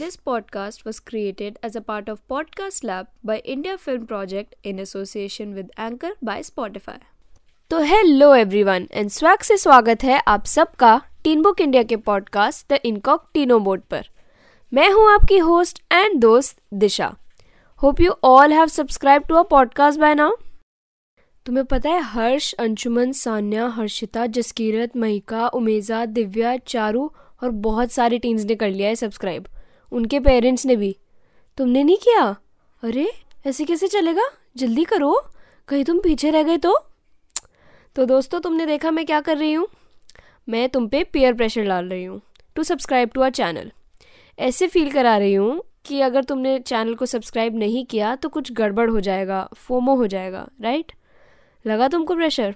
This podcast was created as a part of Podcast Lab by India Film Project in association with Anchor by Spotify. तो hello everyone and swag से स्वागत है आप सबका teen book India के podcast the incog teeno board पर। मैं हूँ आपकी होस्ट एंड दोस्त Disha. Hope you all have subscribe to a podcast bye now तुम्हें पता है हर्ष, अंशुमन, सान्या, हर्षिता, जसकीरत महिका उमेजा, दिव्या, चारू और बहुत सारी टीन्स ने कर लिया है सब्सक्राइब उनके पेरेंट्स ने भी। तुमने नहीं किया? अरे ऐसे कैसे चलेगा? जल्दी करो। कहीं तुम पीछे रह गए तो? तो दोस्तों तुमने देखा मैं क्या कर रही हूँ? मैं तुम पे पेयर प्रेशर डाल रही हूँ to subscribe to our channel ऐसे फील करा रही हूँ कि अगर तुमने चैनल को सब्सक्राइब नहीं किया तो कुछ गड़बड़ हो जाएगा फोमो हो जाएगा राइट लगा तुमको प्रेशर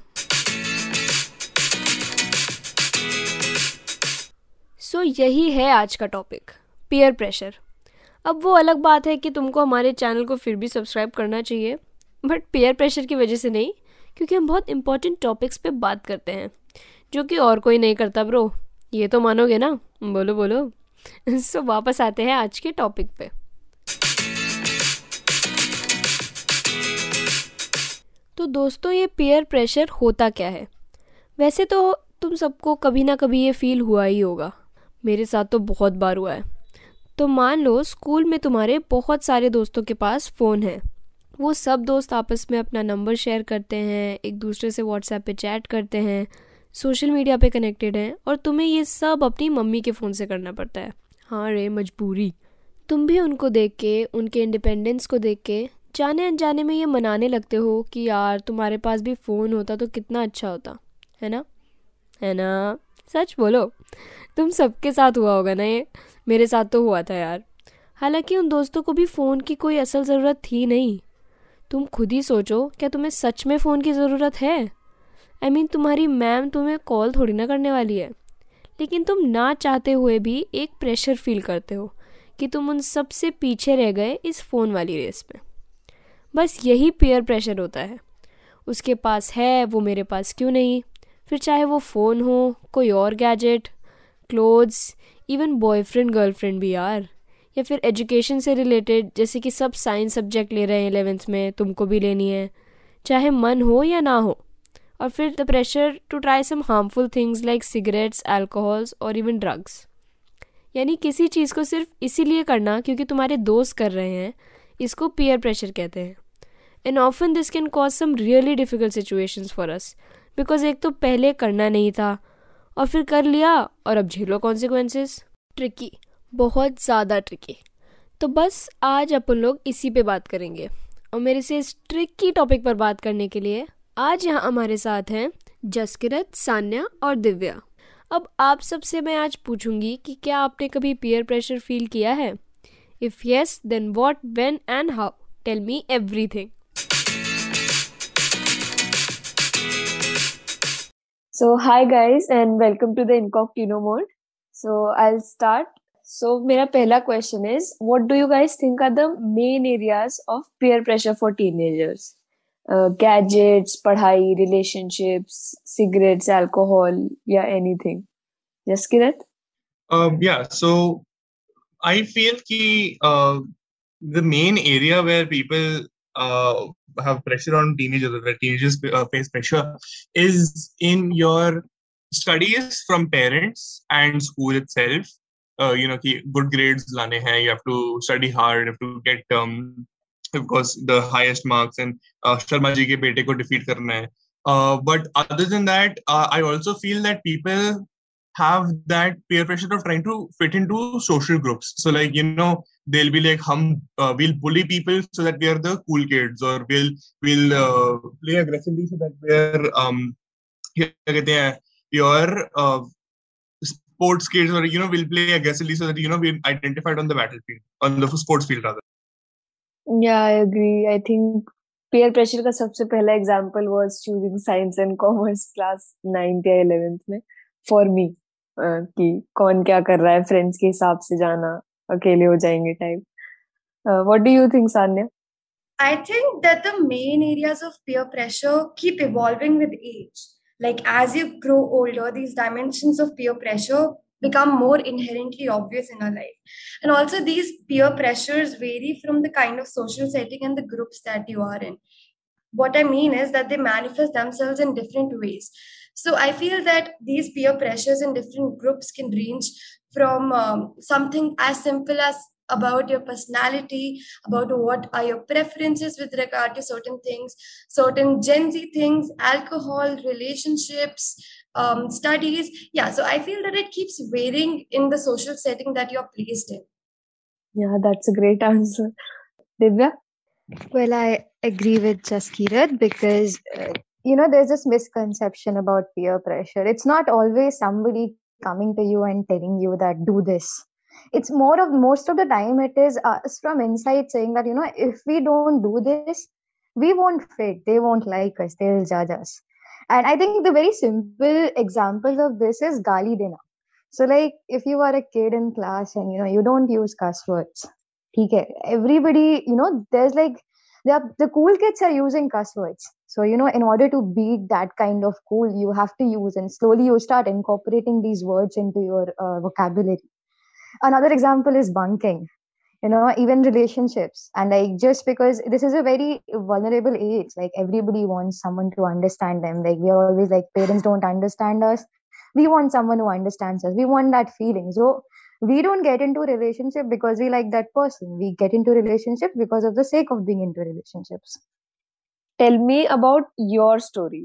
सो so, यही है आज का टॉपिक पीयर प्रेशर अब वो अलग बात है कि तुमको हमारे चैनल को फिर भी सब्सक्राइब करना चाहिए बट पेयर प्रेशर की वजह से नहीं क्योंकि हम बहुत इंपॉर्टेंट टॉपिक्स पे बात करते हैं जो कि और कोई नहीं करता ब्रो ये तो मानोगे ना? बोलो बोलो। सो so, वापस आते हैं आज के टॉपिक पे। तो दोस्तों ये पेयर प्रेशर होता क्या है? वैसे तो तुम सबको कभी ना कभी ये फील हुआ ही होगा। मेरे साथ तो बहुत बार हुआ है। तो मान लो, स्कूल में तुम्हारे बहुत सारे दोस्तों के पास फ़ोन है। वो सब दोस्त आपस में अपना नंबर शेयर करते हैं, एक दूसरे से व्हाट्सएप पे चैट करते हैं, सोशल मीडिया पे कनेक्टेड हैं और तुम्हें ये सब अपनी मम्मी के फ़ोन से करना पड़ता है। हाँ रे, मजबूरी। तुम भी उनको देख के, उनके इंडिपेंडेंस को देख के, जाने अनजाने में ये मनाने लगते हो कि यार, तुम्हारे पास भी फ़ोन होता तो कितना अच्छा होता। है ना? है ना? सच बोलो। तुम सबके साथ हुआ होगा ना ये? मेरे साथ तो हुआ था यार। हालाँकि उन दोस्तों को भी फ़ोन की कोई असल ज़रूरत थी नहीं। तुम खुद ही सोचो क्या तुम्हें सच में फ़ोन की ज़रूरत है? आई I मीन mean, तुम्हारी मैम तुम्हें कॉल थोड़ी ना करने वाली है। लेकिन तुम ना चाहते हुए भी एक प्रेशर फील करते हो कि तुम उन सबसे पीछे रह गए इस फ़ोन वाली रेस में बस यही पेयर प्रेशर होता है। उसके पास है वो मेरे पास क्यों नहीं? फिर चाहे वो फ़ोन हो कोई और gadget clothes even boyfriend girlfriend भी यार। या फिर एजुकेशन से रिलेटेड जैसे कि सब साइंस सब्जेक्ट ले रहे हैं एलेवेंथ में, तुमको भी लेनी है। चाहे मन हो या ना हो। और फिर the pressure to try some harmful things like cigarettes alcohols और इवन ड्रग्स यानी किसी चीज़ को सिर्फ़ इसीलिए करना क्योंकि तुम्हारे दोस्त कर रहे हैं, इसको पीयर प्रेशर कहते हैं। And often this can cause some really difficult situations for us because एक तो पहले करना नहीं था और फिर कर लिया। और अब झेलो कॉन्सिक्वेंसेस ट्रिकी बहुत ज़्यादा ट्रिकी तो बस आज अपन लोग इसी पे बात करेंगे। और मेरे से इस ट्रिकी टॉपिक पर बात करने के लिए आज यहाँ हमारे साथ हैं जसकिरत, सान्या और दिव्या। अब आप सबसे मैं आज पूछूँगी कि क्या आपने कभी पीयर प्रेशर फील किया है? If yes then what when and how tell me everything So, hi guys, and welcome to the Incognito mode. So, I'll start. So, my first question is What do you guys think are the main areas of peer pressure for teenagers? Uh, gadgets, padhai, relationships, cigarettes, alcohol, yeah, anything. Jaskirat? Um, yeah, so I feel that uh, the main area where people uh, have pressure on teenagers or teenagers uh, face pressure is in your studies from parents and school itself uh, you know good grades lane hai you have to study hard you have to get um of course the highest marks and uh, sharma ji ke bete ko defeat karna hai uh, but other than that uh, i also feel that people have that peer pressure of trying to fit into social groups so like you know they'll be like hum uh, we'll bully people so that we are the cool kids or we'll we'll uh, play aggressively so that we're um your uh, sports kids or you know we'll play aggressively so that you know we're identified on the battlefield on the sports field rather yeah i agree i think peer pressure का सबसे पहला example was choosing science and commerce class 9th या 11th में for me कि कौन क्या कर रहा है फ्रेंड्स के हिसाब से जाना अकेले हो जाएँगे type what do you think Sanya I think that the main areas of peer pressure keep evolving with age. Like as you grow older, these dimensions of peer pressure become more inherently obvious in our life. And also, these peer pressures vary from the kind of social setting and the groups that you are in. What I mean is that they manifest themselves in different ways. So I feel that these peer pressures in different groups can range from um, something as simple as about your personality, about what are your preferences with regard to certain things, certain Gen Z things, alcohol, relationships, um, studies. Yeah, so I feel that it keeps varying in the social setting that you're placed in. Yeah, that's a great answer. Divya? Well, I agree with Jaskirat because, uh, you know, there's this misconception about peer pressure. It's not always somebody coming to you and telling you that do this. It's more of most of the time it is us from inside saying that you know if we don't do this we won't fit. They won't like us. They'll judge us. And i think the very simple example of this is gali dena. So like if you are a kid in class and you know you don't use cuss words okay everybody you know there's like the, the cool kids are using cuss words so you know in order to beat that kind of cool you have to use and slowly you start incorporating these words into your uh, vocabulary. Another example is bunking you know even relationships. And like just because this is a very vulnerable age like everybody wants someone to understand them. Like we are always like parents don't understand us. We want someone who understands us. We want that feeling. So we don't get into relationship because we like that person. We get into relationship because of the sake of being into relationships tell me about your story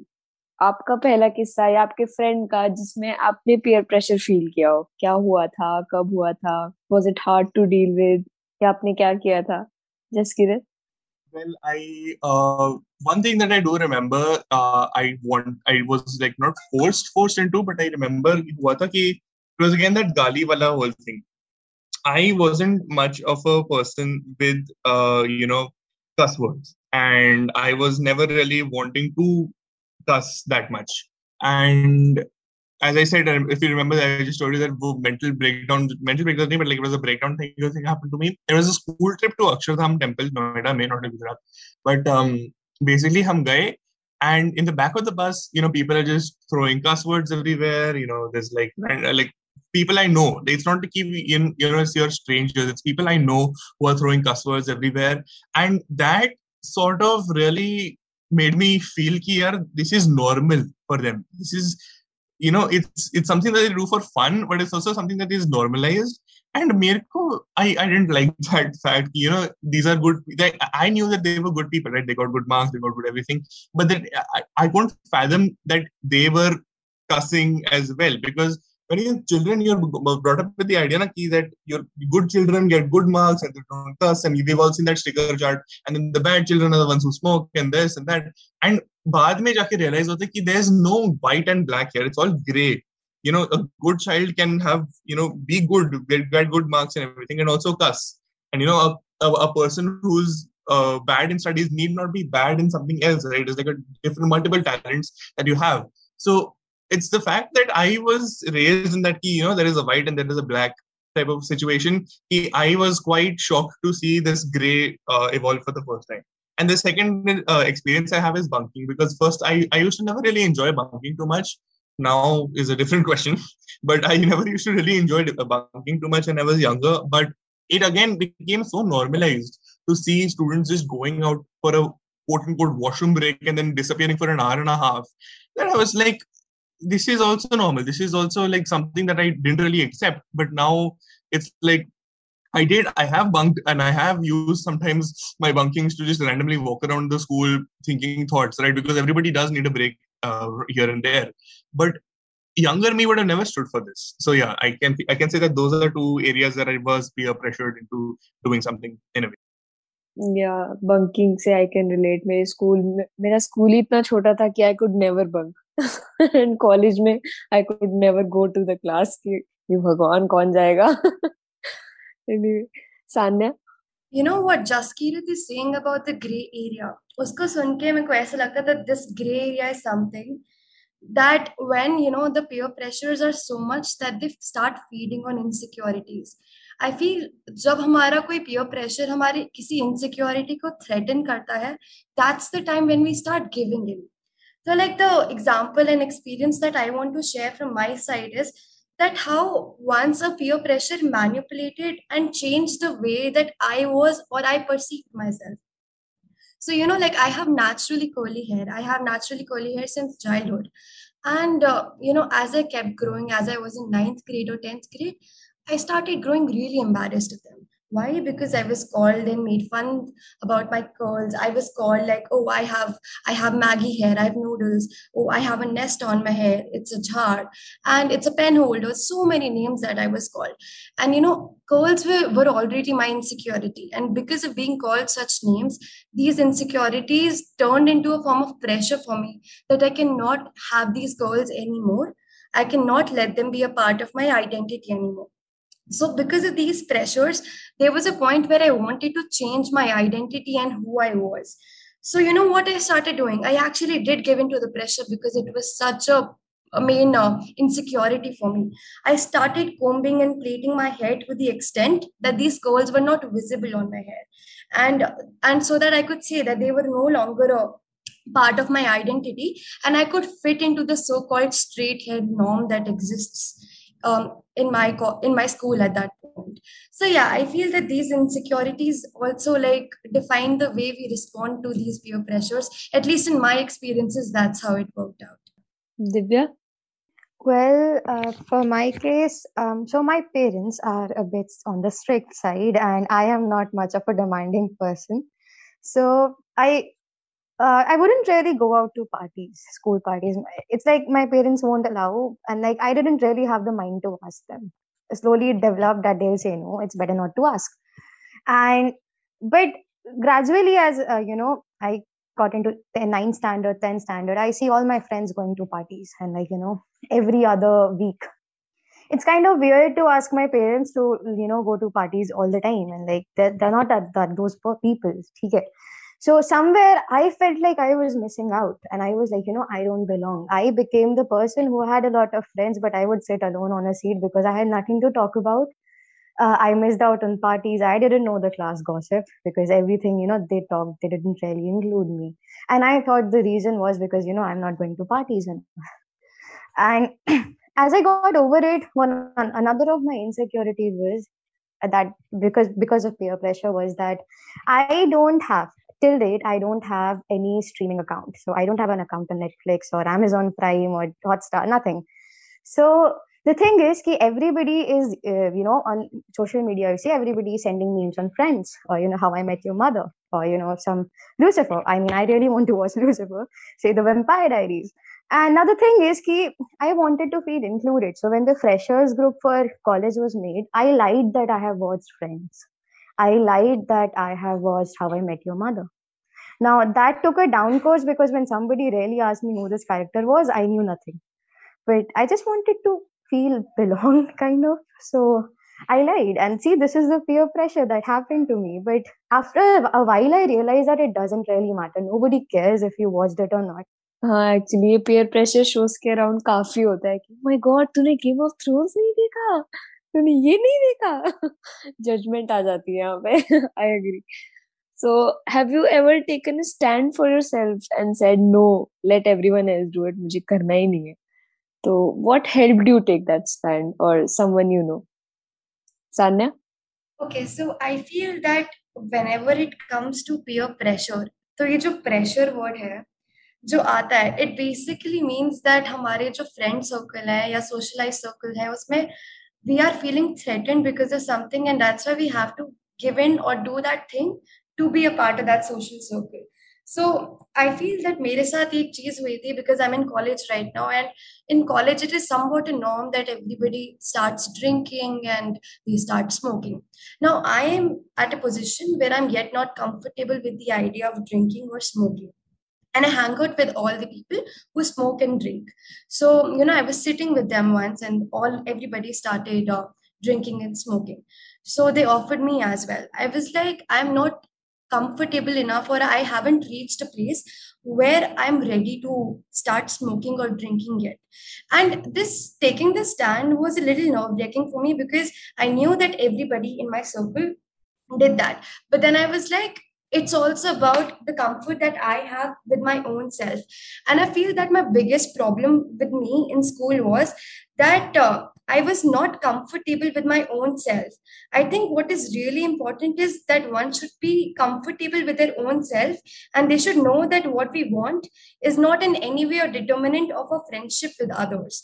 आपका पहला किस्सा या आपके friend का जिसमें आपने peer pressure feel किया हो क्या हुआ था कब हुआ था was it hard to deal with या आपने क्या किया था just Kiran Well, I uh, one thing that I do remember, uh, I want I was like not forced forced into, but I remember हुआ था कि it was again that gali wala whole thing. I wasn't much of a person with uh, you know cuss words, and I was never really wanting to cuss that much. And as I said, if you remember, I just told you that mental breakdown, mental breakdown, but like it was a breakdown thing, thing happened to me. It was a school trip to Akshardham Temple, Noida, may not Gujarat. But um, basically, hum gaye, and in the back of the bus, you know, people are just throwing cuss words everywhere. You know, there's like like people I know. It's not to keep in, you know, it's your strangers. It's people I know who are throwing cuss words everywhere, and that sort of really made me feel yaar, this is normal for them. This is, you know, it's it's something that they do for fun, but it's also something that is normalized. And Mirko, I, I didn't like that fact. You know, these are good. They, I knew that they were good people, right? They got good marks, they got good everything. But then I, I couldn't fathom that they were cussing as well because when you're children, you're brought up with the idea na, that your good children get good marks and they don't cuss, and we've all seen that sticker chart. And then the bad children are the ones who smoke and this and that. And बाद में जाके realize होता है कि there's no white and black here. It's all gray. You know, a good child can have, you know, be good, get, get good marks and everything, and also cuss. And you know, a, a, a person who's uh, bad in studies need not be bad in something else, right? It's like a different multiple talents that you have. So it's the fact that I was raised in that key, you know, there is a white and there is a black type of situation. I was quite shocked to see this gray uh, evolve for the first time. And the second uh, experience I have is bunking because first I, I used to never really enjoy bunking too much. Now is a different question, but I never used to really enjoy bunking too much when I was younger. But it again became so normalized to see students just going out for a quote unquote washroom break and then disappearing for an hour and a half that I was like, this is also normal this is also like something that i didn't really accept but now it's like i did i have bunked and i have used sometimes my bunkings to just randomly walk around the school thinking thoughts right because everybody does need a break uh, here and there but younger me would have never stood for this so yeah i can i can say that those are two areas that i was peer pressured into doing something in a way या bunking से I can relate मेरे school में मेरा school ही इतना छोटा था कि आई could never bunk And college में I could never go to the class कि ये भगवान कौन जाएगा? Sanya? You know what Jaskirat is saying about the grey area उसको सुन के मेरे ऐसा लगता था this grey area is something that when you know the peer pressures are so much that they start feeding on insecurities I feel जब हमारा कोई प्योर प्रेशर हमारी किसी इनसिक्योरिटी को थ्रेटन करता है that's the time when we start giving in So, like the example and experience that I want to share from my side is that how once a peer pressure manipulated and changed the way that I was or I perceived myself. So, you know, like I have naturally curly hair. I have naturally curly hair since childhood. And, uh, you know, as I kept growing, as I was in ninth grade or 10th grade, I started growing really embarrassed of them why? Because i was called and made fun about my curls. I was called like oh i have i have Maggi hair i have noodles. Oh i have a nest on my hair. It's a jar and it's a pen holder. So many names that i was called. And you know curls were, were already my insecurity. And because of being called such names these insecurities turned into a form of pressure for me that i cannot have these curls anymore. I cannot let them be a part of my identity anymore so, because of these pressures, there was a point where I wanted to change my identity and who I was. So, you know what I started doing? I actually did give in to the pressure because it was such a, a main uh, insecurity for me. I started combing and plaiting my hair to the extent that these curls were not visible on my hair, and and so that I could say that they were no longer a part of my identity, and I could fit into the so-called straight hair norm that exists um, in my co- in my school at that point. So yeah i feel that these insecurities also like define the way we respond to these peer pressures. At least in my experiences that's how it worked out. Divya? Well uh, for my case um, so my parents are a bit on the strict side and i am not much of a demanding person. So i uh, I wouldn't really go out to parties, school parties. It's like my parents won't allow, and like I didn't really have the mind to ask them. Slowly it developed that they'll say no, it's better not to ask. And but gradually, as uh, you know, I got into the ninth standard, 10th standard, I see all my friends going to parties and like, you know, every other week. It's kind of weird to ask my parents to, you know, go to parties all the time. And like, they're, they're not that, that those people. Okay so somewhere i felt like i was missing out and i was like you know i don't belong. I became the person who had a lot of friends but i would sit alone on a seat because i had nothing to talk about. Uh, i missed out on parties. I didn't know the class gossip because everything you know they talked they didn't really include me. And i thought the reason was because you know i'm not going to parties and and as i got over it one another of my insecurities was that because because of peer pressure was that i don't have till date i don't have any streaming account. So i don't have an account on netflix or amazon prime or hotstar nothing. So the thing is ki everybody is uh, you know on social media you see everybody is sending memes on friends or you know how i met your mother or you know some lucifer. I mean i really want to watch lucifer say the vampire diaries. Another thing is ki i wanted to feel included. So when the freshers group for college was made i lied that i have watched friends I lied that I have watched How I Met Your Mother. Now that took a down course because when somebody really asked me who this character was, I knew nothing. But I just wanted to feel belong, kind of. So I lied. And see, this is the peer pressure that happened to me. But after a while, I realized that it doesn't really matter. Nobody cares if you watched it or not. हाँ actually ये peer pressure shows के around काफी होता है कि my god तूने Game of Thrones नहीं देखा तूने ये नहीं देखा? जजमेंट आ जाती है यहाँ पे। I agree so have you ever taken stand for yourself and said no let everyone else do it मुझे करना ही नहीं है तो what helped you take that stand और someone you know Sanya? Okay so I feel that whenever it comes to peer pressure तो ये जो प्रेशर वर्ड है, जो आता है इट बेसिकली मीन्स दैट हमारे जो फ्रेंड सर्कल है या सोशलाइज सर्कल है, उसमें we are feeling threatened because of something and that's why we have to give in or do that thing to be a part of that social circle. So i feel that mere saath ek cheez hui thi because i'm in college right now and in college it is somewhat a norm that everybody starts drinking and they start smoking. Now i am at a position where i'm yet not comfortable with the idea of drinking or smoking and I hang out with all the people who smoke and drink. So, you know, I was sitting with them once and all everybody started uh, drinking and smoking. So they offered me as well. I was like, I'm not comfortable enough or I haven't reached a place where I'm ready to start smoking or drinking yet. And this taking the stand was a little nerve-wracking for me because I knew that everybody in my circle did that. But then I was like, it's also about the comfort that I have with my own self. And I feel that my biggest problem with me in school was that uh, I was not comfortable with my own self. I think what is really important is that one should be comfortable with their own self and they should know that what we want is not in any way a determinant of a friendship with others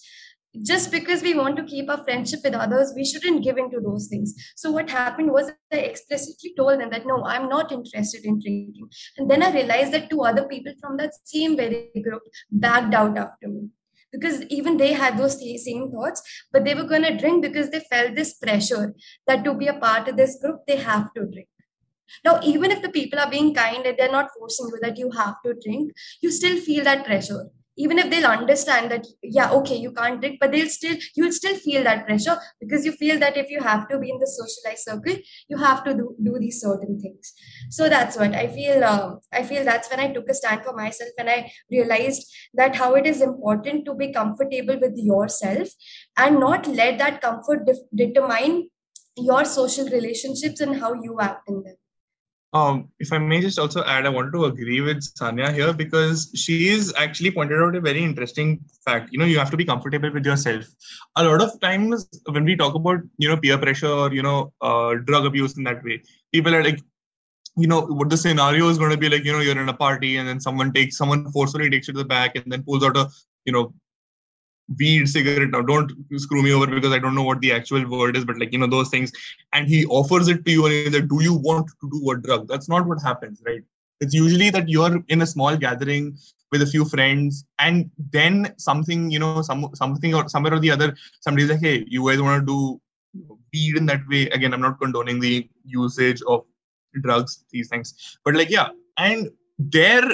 just because we want to keep our friendship with others, we shouldn't give into those things. So what happened was I explicitly told them that no, I'm not interested in drinking. And then I realized that two other people from that same very group backed out after me. Because even they had those same thoughts, but they were going to drink because they felt this pressure that to be a part of this group, they have to drink. Now, even if the people are being kind and they're not forcing you that you have to drink, you still feel that pressure even if they'll understand that yeah okay you can't drink but they'll still you'll still feel that pressure because you feel that if you have to be in the socialized circle you have to do, do these certain things. So that's what i feel um, i feel that's when i took a stand for myself and i realized that how it is important to be comfortable with yourself and not let that comfort de- determine your social relationships and how you act in them um, if I may just also add, I wanted to agree with Sanya here because she is actually pointed out a very interesting fact. You know, you have to be comfortable with yourself. A lot of times when we talk about, you know, peer pressure or, you know, uh, drug abuse in that way, people are like, you know, what the scenario is going to be like, you know, you're in a party and then someone takes, someone forcefully takes you to the back and then pulls out a, you know, weed cigarette. Now don't screw me over because i don't know what the actual word is but like you know those things. And he offers it to you and he's like do you want to do a drug? That's not what happens right? It's usually that you're in a small gathering with a few friends and then something you know some something or somewhere or the other somebody's like hey you guys want to do weed in that way? Again i'm not condoning the usage of drugs these things. But like yeah. And there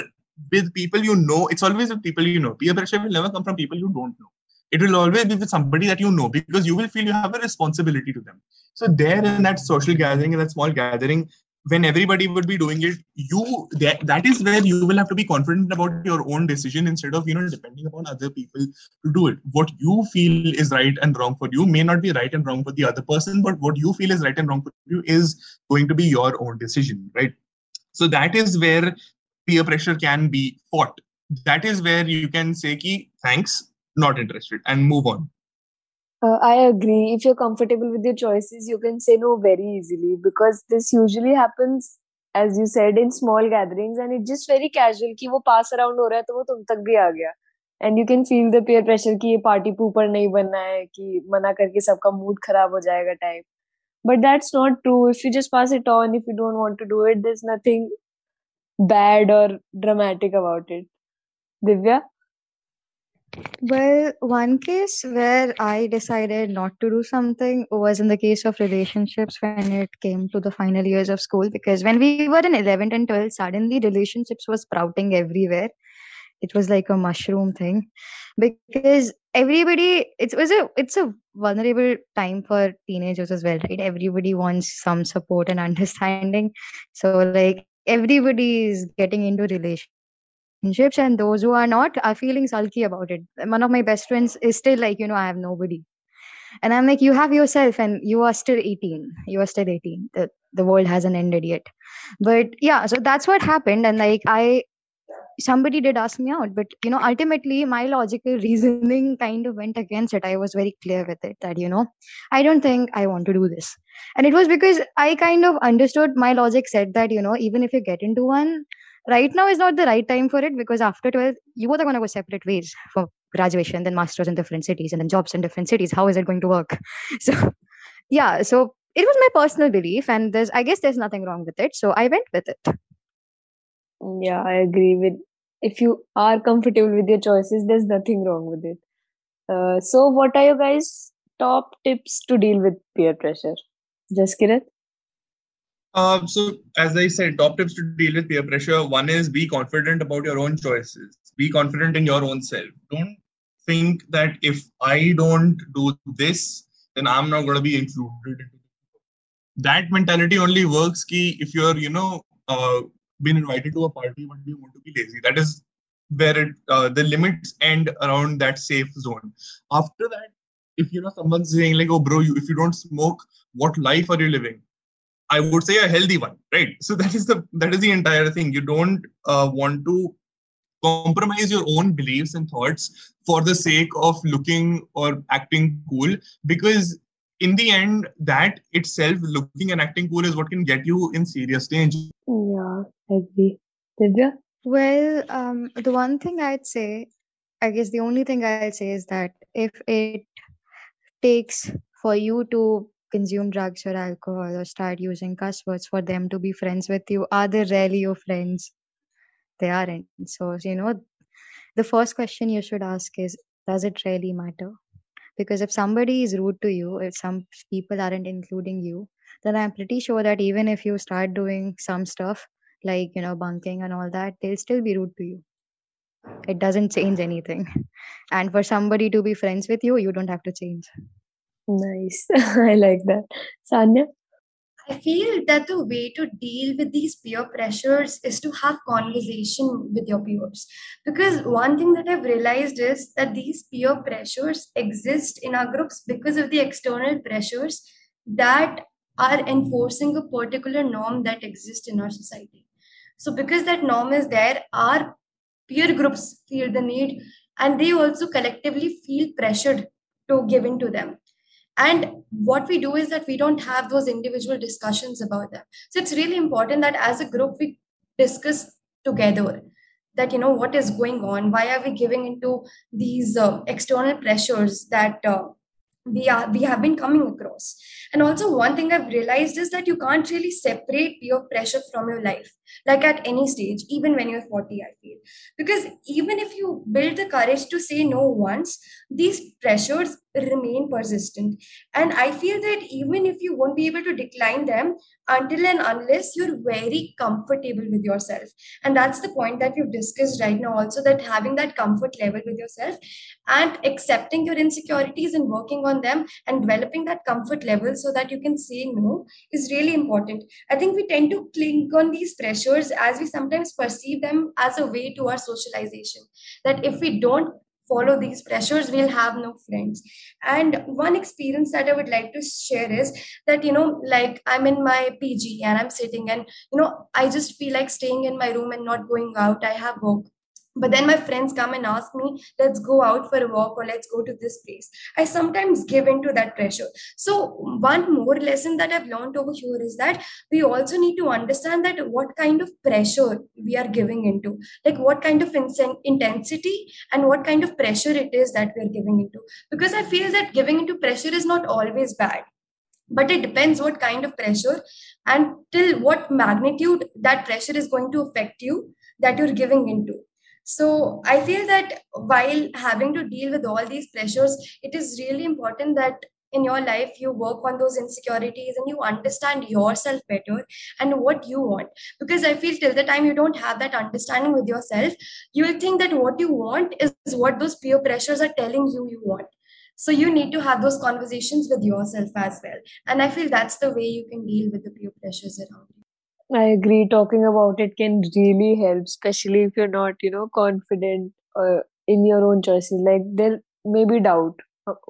with people you know it's always with people you know. Peer pressure will never come from people you don't know it will always be with somebody that you know because you will feel you have a responsibility to them. So there in that social gathering in that small gathering when everybody would be doing it you that, that is where you will have to be confident about your own decision instead of you know depending upon other people to do it. What you feel is right and wrong for you may not be right and wrong for the other person but what you feel is right and wrong for you is going to be your own decision right? So that is where peer pressure can be fought. That is where you can say ki thanks not interested and move on uh, I agree. If you're comfortable with your choices, you can say no very easily because this usually happens, as you said, in small gatherings and it's just very casual कि वो pass around हो रहा है तो वो तुम तक भी आ गया and you can feel the peer pressure कि ये party pooper नहीं बनना है कि मना करके सबका mood खराब हो जाएगा type. But that's not true. If you just pass it on, if you don't want to do it, there's nothing bad or dramatic about it. Divya? Well, one case where I decided not to do something was in the case of relationships when it came to the final years of school. Because when we were in 11th and 12th, suddenly relationships was sprouting everywhere. It was like a mushroom thing because everybody it was a it's a vulnerable time for teenagers as well right everybody wants some support and understanding so like everybody is getting into relationships relationships and those who are not are feeling sulky about it. One of my best friends is still like you know i have nobody. And i'm like you have yourself and you are still 18 you are still 18 the, the world hasn't ended yet. But yeah so that's what happened. And like i somebody did ask me out. But you know ultimately my logical reasoning kind of went against it. I was very clear with it that you know i don't think i want to do this. And it was because i kind of understood my logic said that you know even if you get into one right now is not the right time for it because after 12 you both are going to go separate ways for graduation then masters in different cities and then jobs in different cities. How is it going to work? So yeah so it was my personal belief and there's i guess there's nothing wrong with it so i went with it. Yeah i agree with if you are comfortable with your choices there's nothing wrong with it. Uh, so what are your guys top tips to deal with peer pressure? Jaskirat? Um, so, as I said, top tips to deal with peer pressure one is be confident about your own choices, be confident in your own self. Don't think that if I don't do this, then I'm not going to be included. That mentality only works key if you're, you know, uh, been invited to a party but you want to be lazy. That is where it, uh, the limits end around that safe zone. After that, if you know someone's saying like, "Oh, bro, you, if you don't smoke, what life are you living?" I would say a healthy one, right? So that is the that is the entire thing. You don't uh, want to compromise your own beliefs and thoughts for the sake of looking or acting cool because in the end that itself looking and acting cool is what can get you in serious danger yeah i agree Divya? well um, the one thing i'd say i guess the only thing i'll say is that if it takes for you to consume drugs or alcohol or start using cuss words for them to be friends with you are they really your friends. They aren't. So you know the first question you should ask is does it really matter? Because if somebody is rude to you if some people aren't including you then i'm pretty sure that even if you start doing some stuff like you know bunking and all that they'll still be rude to you. It doesn't change anything. And for somebody to be friends with you you don't have to change Nice. I like that. Sanya? I feel that the way to deal with these peer pressures is to have conversation with your peers. Because one thing that I've realized is that these peer pressures exist in our groups because of the external pressures that are enforcing a particular norm that exists in our society. So because that norm is there, our peer groups feel the need and they also collectively feel pressured to give in to them and what we do is that we don't have those individual discussions about them. So it's really important that as a group we discuss together that you know what is going on why are we giving into these uh, external pressures that uh, we are we have been coming across. And also one thing i've realized is that you can't really separate peer pressure from your life like at any stage even when you're 40 i feel. Because even if you build the courage to say no once these pressures remain persistent. And i feel that even if you won't be able to decline them until and unless you're very comfortable with yourself. And that's the point that we've discussed right now also that having that comfort level with yourself and accepting your insecurities and working on them and developing that comfort level so that you can say no is really important. I think we tend to cling on these pressures as we sometimes perceive them as a way to our socialization that if we don't follow these pressures we'll have no friends. And one experience that i would like to share is that you know like i'm in my pg and i'm sitting and you know i just feel like staying in my room and not going out. I have work but then my friends come and ask me let's go out for a walk or let's go to this place. I sometimes give in to that pressure. So one more lesson that i've learned over here is that we also need to understand that what kind of pressure we are giving into like what kind of intensity and what kind of pressure it is that we are giving into. Because i feel that giving into pressure is not always bad but it depends what kind of pressure and till what magnitude that pressure is going to affect you that you're giving into so I feel that while having to deal with all these pressures, it is really important that in your life you work on those insecurities and you understand yourself better and what you want. Because i feel till the time you don't have that understanding with yourself you will think that what you want is what those peer pressures are telling you you want. So you need to have those conversations with yourself as well. And i feel that's the way you can deal with the peer pressures around you I agree. Talking about it can really help, especially if you're not, you know, confident uh, in your own choices. Like there may be doubt.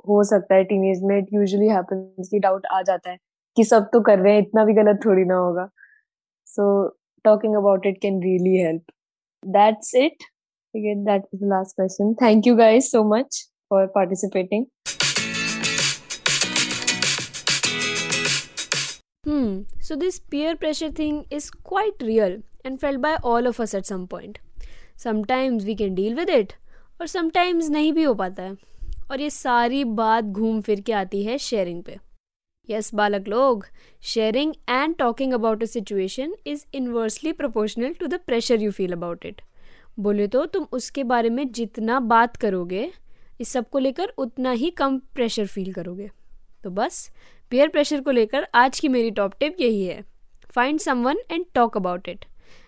हो सकता है teenage में it usually happens कि doubt आ जाता है कि सब तो कर रहे हैं इतना भी गलत थोड़ी ना होगा so talking about it can really help that's it again that was the last question thank you guys so much for participating Hmm, so this peer pressure thing is quite real and felt by all of us at some point. Sometimes we can deal with it और sometimes नहीं भी हो पाता है। और ये सारी बात घूम फिर के आती है शेयरिंग पे। यस बालक लोग sharing and talking about a situation is inversely proportional to the pressure you feel about it बोले तो तुम उसके बारे में जितना बात करोगे इस सबको लेकर उतना ही कम प्रेशर फील करोगे। तो बस पेयर प्रेशर को लेकर आज की मेरी टॉप टिप यही है। Find someone and talk about it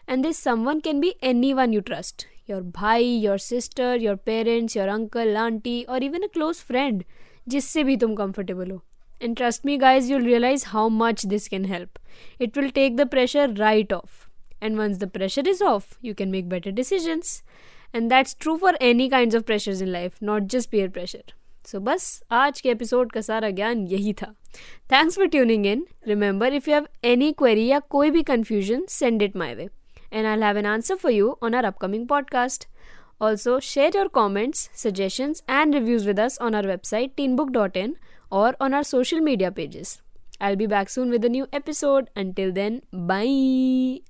and this someone can be anyone you trust your भाई your sister your parents your uncle aunty और इवन अ क्लोज फ्रेंड जिससे भी तुम कंफर्टेबल हो। And trust me guys you'll realise how much this can help it will take the pressure right off and once the pressure is off you can make better decisions and that's true for any kind of pressures in life not just peer pressure so so, बस आज के episode का सारा ज्ञान यही था। Thanks for tuning in remember if you have any query या कोई भी confusion send it my way and I have an answer for you on our upcoming podcast also share your comments suggestions and reviews with us on our website teen book dot in और on our social media pages I'll be soon with a new episode. Until then bye